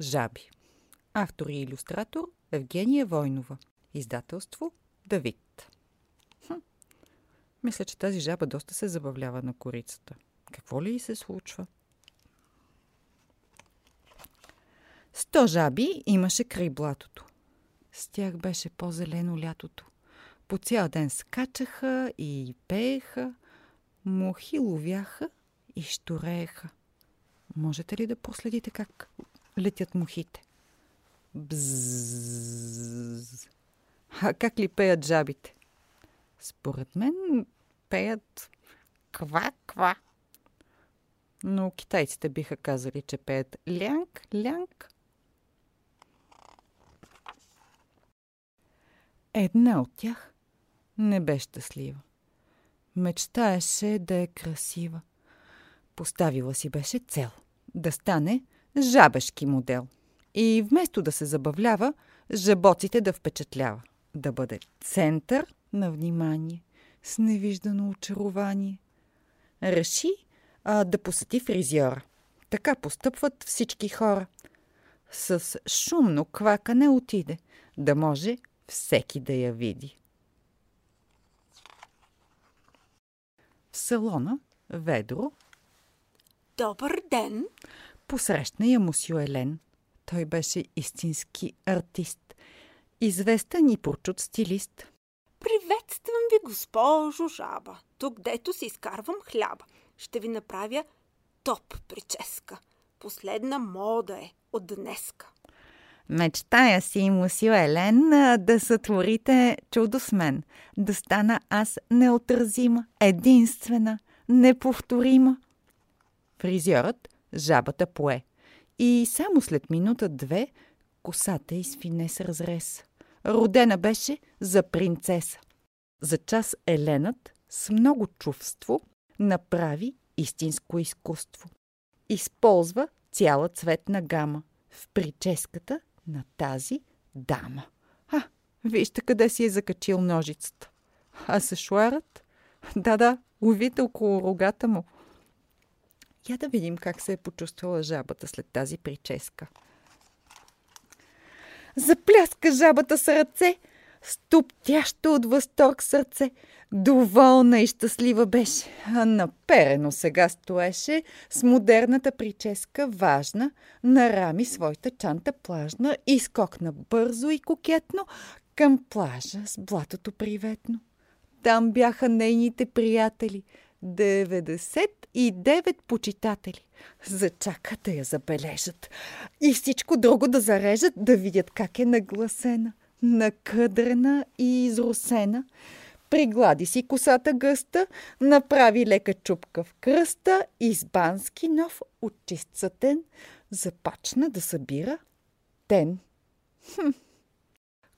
Жаби. Автор и иллюстратор Евгения Войнова. Издателство Давид. Хм. Мисля, че тази жаба доста се забавлява на корицата. Какво ли и се случва? Сто жаби имаше край блатото. С тях беше по-зелено лятото. По цял ден скачаха и пееха, мухи ловяха и шторееха. Можете ли да проследите как летят мухите? Бзззз. А как ли пеят жабите? Според мен пеят ква-ква. Но китайците биха казали, че пеят лянг-лянг. Една от тях не бе щастлива. Мечтаеше да е красива. Поставила си беше цел да стане жабешки модел. И вместо да се забавлява, жаботите да впечатлява. Да бъде център на внимание, с невиждано очарование. Реши а, да посети фризьора. Така постъпват всички хора. С шумно квакане отиде, да може всеки да я види. В салона ведро Добър ден! Посрещна я мусю Елен. Той беше истински артист. Известен и прочут стилист. Приветствам ви, госпожо жаба. Тук, дето си изкарвам хляба. Ще ви направя топ прическа. Последна мода е от днеска. Мечтая си, мусю Елен, да сътворите чудо с мен. Да стана аз неотразима, единствена, неповторима. Фризьорът жабата пое. И само след минута-две косата изфине с разрез. Родена беше за принцеса. За час Еленът с много чувство направи истинско изкуство. Използва цяла цветна гама в прическата на тази дама. А, вижте къде си е закачил ножицата. А сешуарът? Да-да, увите около рогата му. Я да видим как се е почувствала жабата след тази прическа. Запляска жабата с ръце, стоптящо от възторг сърце. Доволна и щастлива беше, а наперено сега стоеше с модерната прическа, важна, нарами своята чанта плажна и скокна бързо и кокетно към плажа с блатото приветно. Там бяха нейните приятели – 99 почитатели. Зачакат я забележат. И всичко друго да зарежат, да видят как е нагласена, накъдрена и изрусена. Приглади си косата гъста, направи лека чупка в кръста, избански нов, от чист сатен, запачна да събира тен. Хм,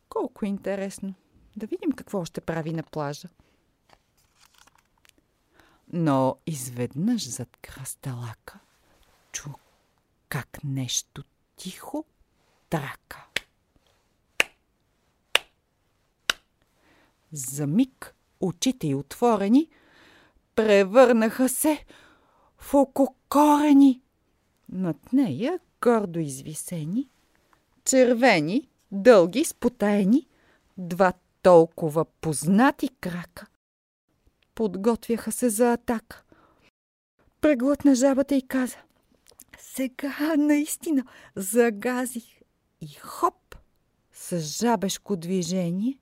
колко интересно. Да видим какво ще прави на плажа. Но изведнъж зад кръсталака чу как нещо тихо трака. За миг очите й отворени превърнаха се в ококорени. Над нея гордо извисени, червени, дълги, спотаени, два толкова познати крака подготвяха се за атака. Преглътна жабата и каза Сега наистина загазих и хоп с жабешко движение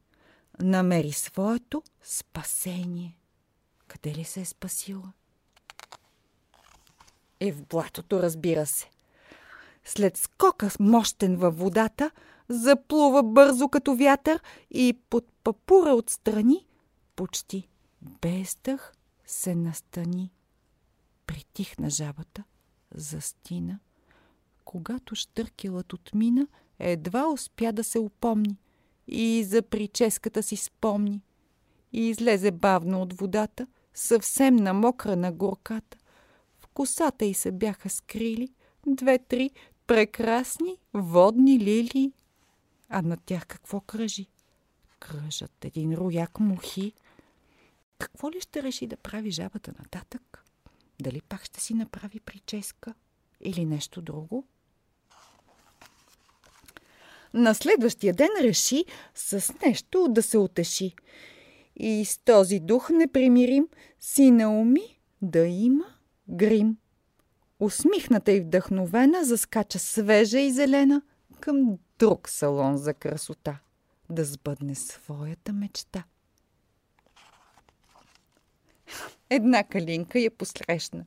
намери своето спасение. Къде ли се е спасила? Е в блатото, разбира се. След скока мощен във водата, заплува бързо като вятър и под папура отстрани почти без дъх се настани. Притихна жабата, застина. Когато штъркелът отмина, едва успя да се упомни и за прическата си спомни. И излезе бавно от водата, съвсем намокра на горката. В косата й се бяха скрили две-три прекрасни водни лилии. А на тях какво кръжи? Кръжат един рояк мухи, какво ли ще реши да прави жабата нататък? Дали пак ще си направи прическа или нещо друго? На следващия ден реши с нещо да се утеши. И с този дух непримирим си науми да има грим. Усмихната и вдъхновена заскача свежа и зелена към друг салон за красота, да сбъдне своята мечта. Една калинка я посрещна.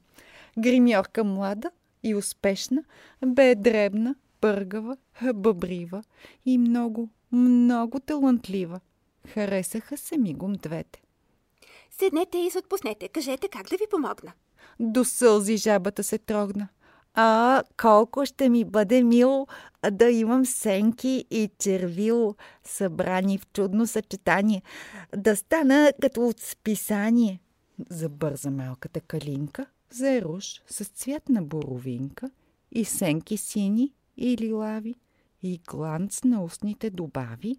Гримьорка млада и успешна, бе дребна, пъргава, бъбрива и много, много талантлива. Харесаха се мигом двете. Седнете и се отпуснете. Кажете как да ви помогна. До сълзи жабата се трогна. А, колко ще ми бъде мило да имам сенки и червило, събрани в чудно съчетание, да стана като от списание. Забърза малката калинка, взе руш с цвят на боровинка и сенки сини и лилави и гланц на устните добави.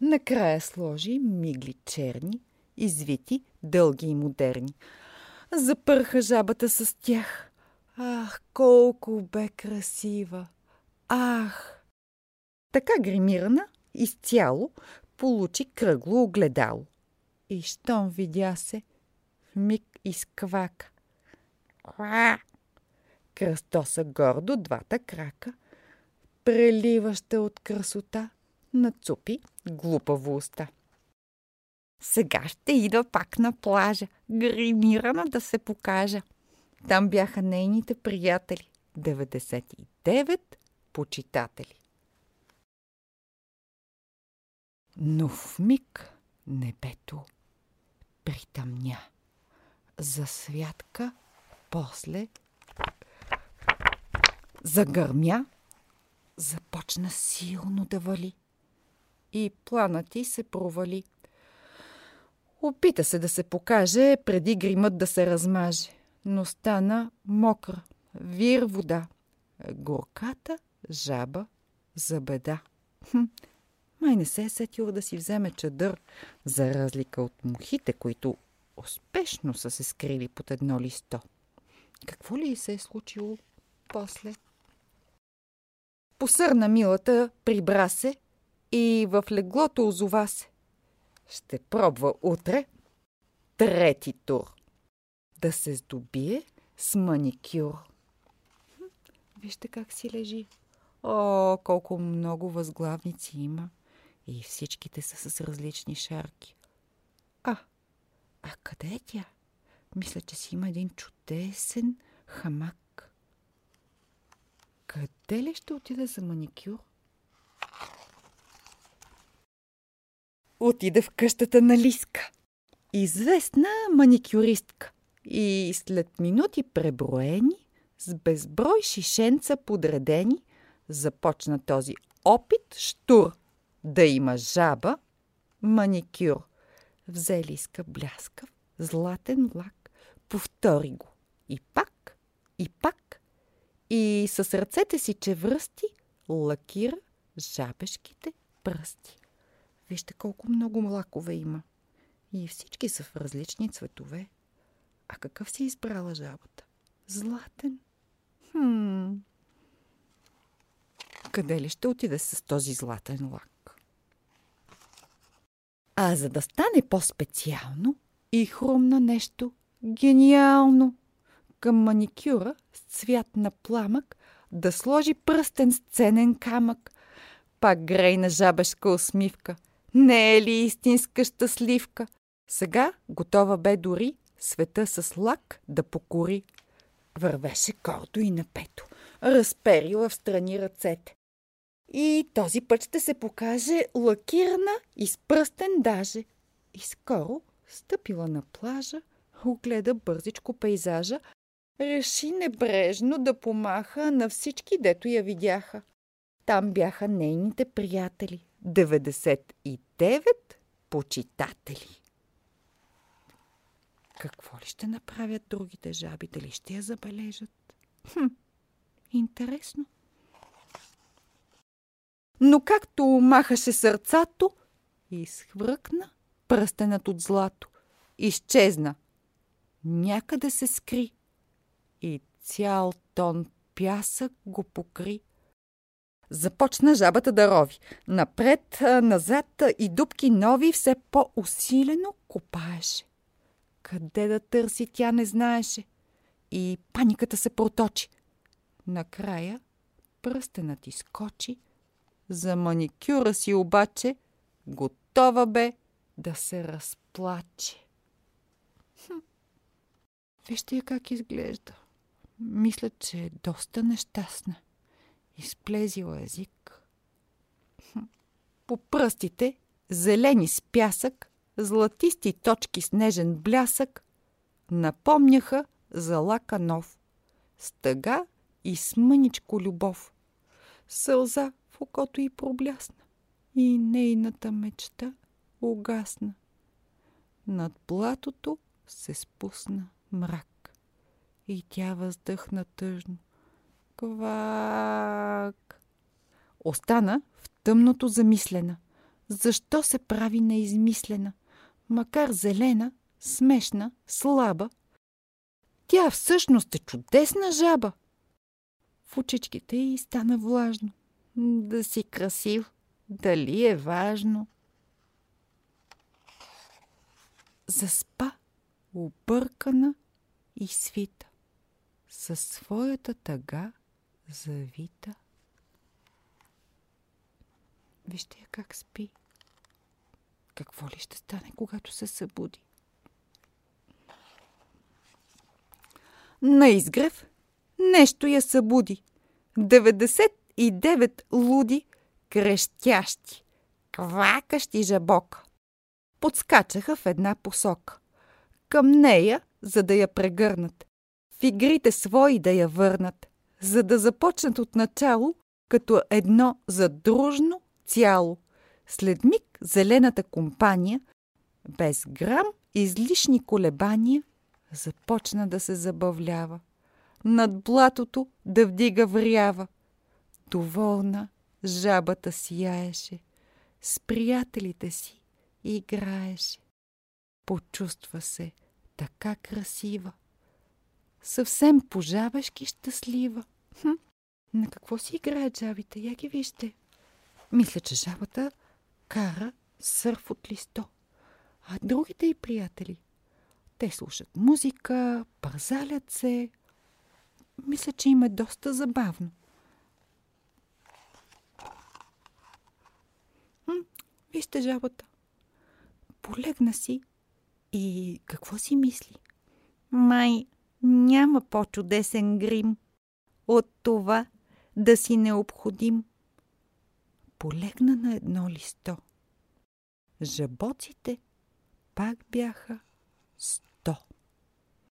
Накрая сложи мигли черни, извити, дълги и модерни. Запърха жабата с тях. Ах, колко бе красива! Ах! Така гримирана, изцяло, получи кръгло огледало. И щом видя се, в миг изквака. Ква! Кръстоса гордо двата крака, преливаща от красота, нацупи глупаво уста. Сега ще ида пак на плажа, гримирана да се покажа. Там бяха нейните приятели. 99 почитатели. Но в миг небето притъмня. За святка, после загърмя, започна силно да вали. И планът ти се провали. Опита се да се покаже, преди гримът да се размаже, но стана мокра, вир вода, горката жаба за беда. Май не се е сетила да си вземе чадър, за разлика от мухите, които успешно са се скрили под едно листо. Какво ли се е случило после? Посърна милата, прибра се и в леглото озова се. Ще пробва утре трети тур. Да се здобие с маникюр. Вижте как си лежи. О, колко много възглавници има. И всичките са с различни шарки. А, а къде е тя? Мисля, че си има един чудесен хамак. Къде ли ще отида за маникюр? Отида в къщата на Лиска. Известна маникюристка. И след минути преброени, с безброй шишенца подредени, започна този опит штур да има жаба маникюр. Взе Лиска бляскав, златен лак, повтори го. И пак, и пак. И с ръцете си чевръсти лакира жабешките пръсти. Вижте колко много млакове има. И всички са в различни цветове. А какъв си избрала жабата? Златен. Хм. Къде ли ще отиде с този златен лак? А за да стане по-специално и хрумна нещо гениално, към маникюра с цвят на пламък да сложи пръстен с ценен камък. Пак грейна жабешка усмивка – не е ли истинска щастливка? Сега готова бе дори света с лак да покори. Вървеше гордо и напето, разперила в страни ръцете. И този път ще се покаже лакирана пръстен даже. И скоро стъпила на плажа, огледа бързичко пейзажа, реши небрежно да помаха на всички, дето я видяха. Там бяха нейните приятели. 99 почитатели. Какво ли ще направят другите жаби? Дали ще я забележат? Хм, интересно. Но както махаше сърцато, изхвъркна пръстенът от злато. Изчезна. Някъде се скри и цял тон пясък го покри. Започна жабата да рови. Напред, назад и дубки нови все по-усилено копаеше. Къде да търси, тя не знаеше. И паниката се проточи. Накрая пръстенът изкочи. За маникюра си обаче готова бе да се разплаче. Хм. Вижте я как изглежда. Мисля, че е доста нещастна. Изплезила език. Хм. По пръстите, зелени с пясък, златисти точки с нежен блясък, напомняха за лака нов. Стъга и смъничко любов. Сълза в окото й проблясна и нейната мечта угасна. Над платото се спусна мрак и тя въздъхна тъжно. Квак! Остана в тъмното замислена. Защо се прави неизмислена? Макар зелена, смешна, слаба, тя всъщност е чудесна жаба. В очичките й стана влажно. Да си красив, дали е важно? Заспа, объркана и свита, със своята тъга завита. Вижте я как спи. Какво ли ще стане, когато се събуди? На изгрев нещо я събуди. 99 луди, крещящи, квакащи жабок. Подскачаха в една посока. Към нея, за да я прегърнат. В игрите свои да я върнат. За да започнат от начало, като едно задружно цяло. След миг зелената компания, без грам излишни колебания – започна да се забавлява. Над блатото да вдига врява. Доволна жабата сияеше. С приятелите си играеше. Почувства се така красива. Съвсем пожабешки щастлива. Хм, на какво си играят жабите? Я ги вижте. Мисля, че жабата кара сърф от листо. А другите и приятели те слушат музика, пързалят се. Мисля, че им е доста забавно. Жабата. Полегна си и какво си мисли? Май няма по-чудесен грим от това да си необходим. Полегна на едно листо. Жабоците пак бяха スト